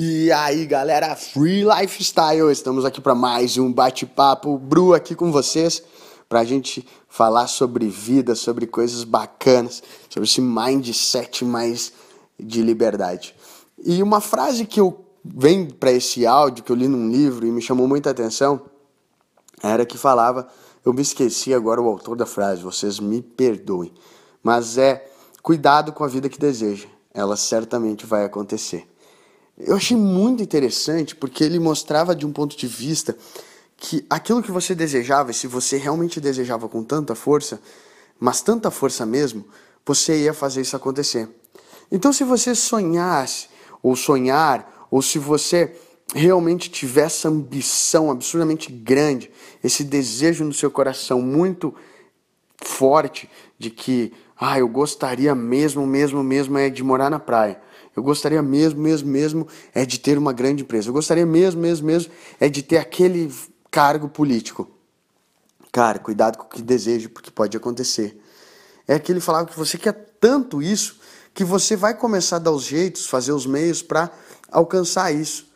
E aí, galera, Free Lifestyle, estamos aqui para mais um bate-papo. Bru aqui com vocês para a gente falar sobre vida, sobre coisas bacanas, sobre esse mindset mais de liberdade. E uma frase que eu vem para esse áudio que eu li num livro e me chamou muita atenção era que falava, eu me esqueci agora o autor da frase, vocês me perdoem, mas é cuidado com a vida que deseja, ela certamente vai acontecer. Eu achei muito interessante porque ele mostrava de um ponto de vista que aquilo que você desejava, se você realmente desejava com tanta força, mas tanta força mesmo, você ia fazer isso acontecer. Então, se você sonhasse, ou sonhar, ou se você realmente tiver essa ambição absurdamente grande, esse desejo no seu coração muito forte de que, ah, eu gostaria mesmo, mesmo, mesmo é de morar na praia. Eu gostaria mesmo, mesmo, mesmo é de ter uma grande empresa. Eu gostaria mesmo, mesmo, mesmo é de ter aquele cargo político. Cara, cuidado com o que deseja, porque pode acontecer. É que ele falava que você quer tanto isso que você vai começar a dar os jeitos, fazer os meios para alcançar isso.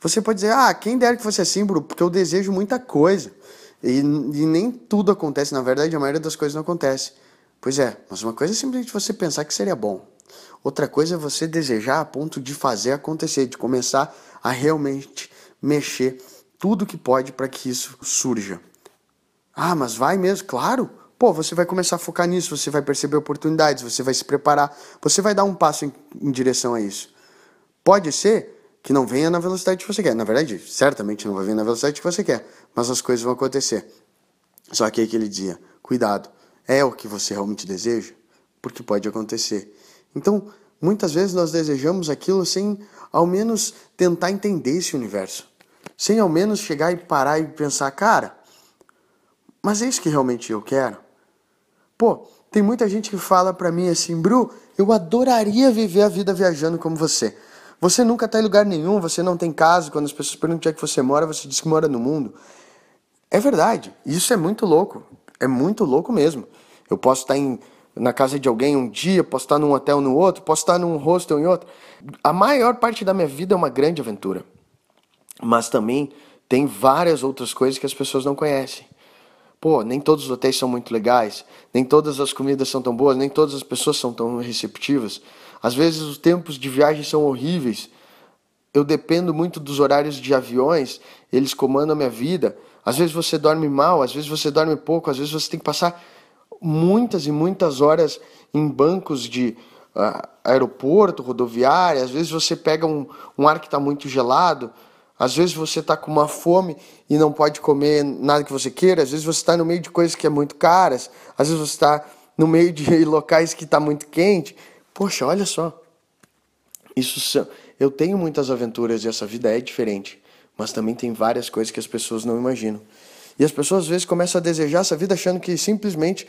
Você pode dizer, ah, quem dera que fosse assim, Bruno, porque eu desejo muita coisa. E, e, nem tudo acontece, na verdade, a maioria das coisas não acontece. Pois é, mas uma coisa é simplesmente você pensar que seria bom. Outra coisa é você desejar a ponto de fazer acontecer, de começar a realmente mexer tudo que pode para que isso surja. Ah, mas vai mesmo? Claro! Pô, você vai começar a focar nisso, você vai perceber oportunidades, você vai se preparar, você vai dar um passo em, em direção a isso. Pode ser que não venha na velocidade que você quer. Na verdade, certamente não vai vir na velocidade que você quer, mas as coisas vão acontecer. Só que aí que ele dizia: cuidado, é o que você realmente deseja? Porque pode acontecer. Então, muitas vezes nós desejamos aquilo sem ao menos tentar entender esse universo. Sem ao menos chegar e parar e pensar, cara, mas é isso que realmente eu quero? Pô, tem muita gente que fala pra mim assim, Bru, eu adoraria viver a vida viajando como você. Você nunca tá em lugar nenhum, você não tem casa. Quando as pessoas perguntam onde é que você mora, você diz que mora no mundo. É verdade, isso é muito louco. É muito louco mesmo. Eu posso estar em na casa de alguém um dia, posso estar num hotel no outro, posso estar num hostel em outro. A maior parte da minha vida é uma grande aventura. Mas também tem várias outras coisas que as pessoas não conhecem. Pô, nem todos os hotéis são muito legais, nem todas as comidas são tão boas, nem todas as pessoas são tão receptivas. Às vezes os tempos de viagem são horríveis. Eu dependo muito dos horários de aviões, eles comandam a minha vida. Às vezes você dorme mal, às vezes você dorme pouco, às vezes você tem que passar muitas e muitas horas em bancos de uh, aeroporto, rodoviária, às vezes você pega um, um ar que está muito gelado, às vezes você está com uma fome e não pode comer nada que você queira, às vezes você está no meio de coisas que é muito caras, às vezes você está no meio de locais que está muito quente. Poxa, olha só. Isso são... Eu tenho muitas aventuras e essa vida é diferente, mas também tem várias coisas que as pessoas não imaginam. E as pessoas às vezes começam a desejar essa vida achando que simplesmente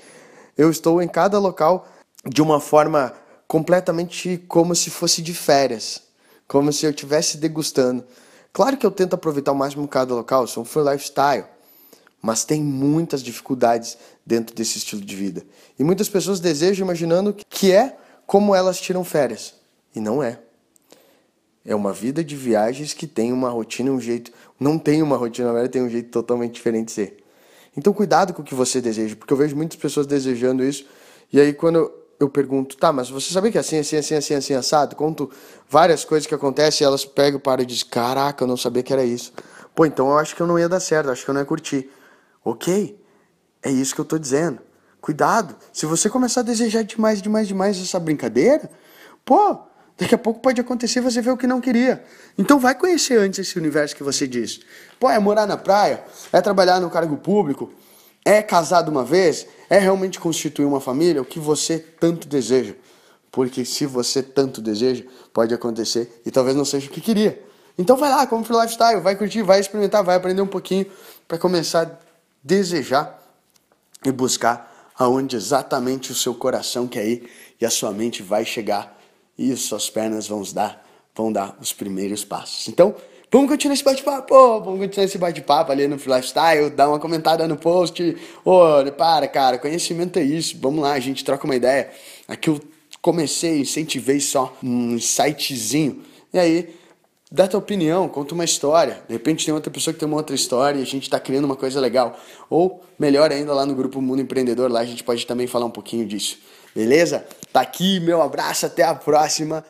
eu estou em cada local de uma forma completamente como se fosse de férias, como se eu estivesse degustando. Claro que eu tento aproveitar o máximo cada local, sou um free lifestyle, mas tem muitas dificuldades dentro desse estilo de vida. E muitas pessoas desejam imaginando que é como elas tiram férias, e não é. É uma vida de viagens que tem uma rotina, um jeito, não tem uma rotina, na verdade tem um jeito totalmente diferente de ser. Então cuidado com o que você deseja, porque eu vejo muitas pessoas desejando isso. E aí quando eu, pergunto, tá, mas você sabia que é assim, assim, assim, assim, assim, assado? Conto várias coisas que acontecem e elas pegam, para e dizem, caraca, eu não sabia que era isso. Pô, então eu acho que eu não ia dar certo, acho que eu não ia curtir. Ok, é isso que eu tô dizendo. Cuidado, se você começar a desejar demais, demais, demais essa brincadeira, pô, Daqui a pouco pode acontecer você ver o que não queria. Então vai conhecer antes esse universo que você diz. Pô, é morar na praia? É trabalhar no cargo público? É casar de uma vez? É realmente constituir uma família? O que você tanto deseja? Porque se você tanto deseja, pode acontecer e talvez não seja o que queria. Então vai lá, compre lifestyle, vai curtir, vai experimentar, vai aprender um pouquinho para começar a desejar e buscar aonde exatamente o seu coração quer ir e a sua mente vai chegar e suas pernas vão dar, vão dar os primeiros passos. Então, vamos continuar esse bate-papo, vamos continuar esse bate-papo ali no Lifestyle, dá uma comentada no post, ô, para, cara, conhecimento é isso, vamos lá, a gente troca uma ideia. Aqui eu comecei, incentivei só um sitezinho, e aí dá tua opinião, conta uma história. De repente tem outra pessoa que tem uma outra história e a gente está criando uma coisa legal. Ou, melhor ainda, lá no grupo Mundo Empreendedor, lá a gente pode também falar um pouquinho disso. Beleza? Tá aqui, meu abraço, até a próxima.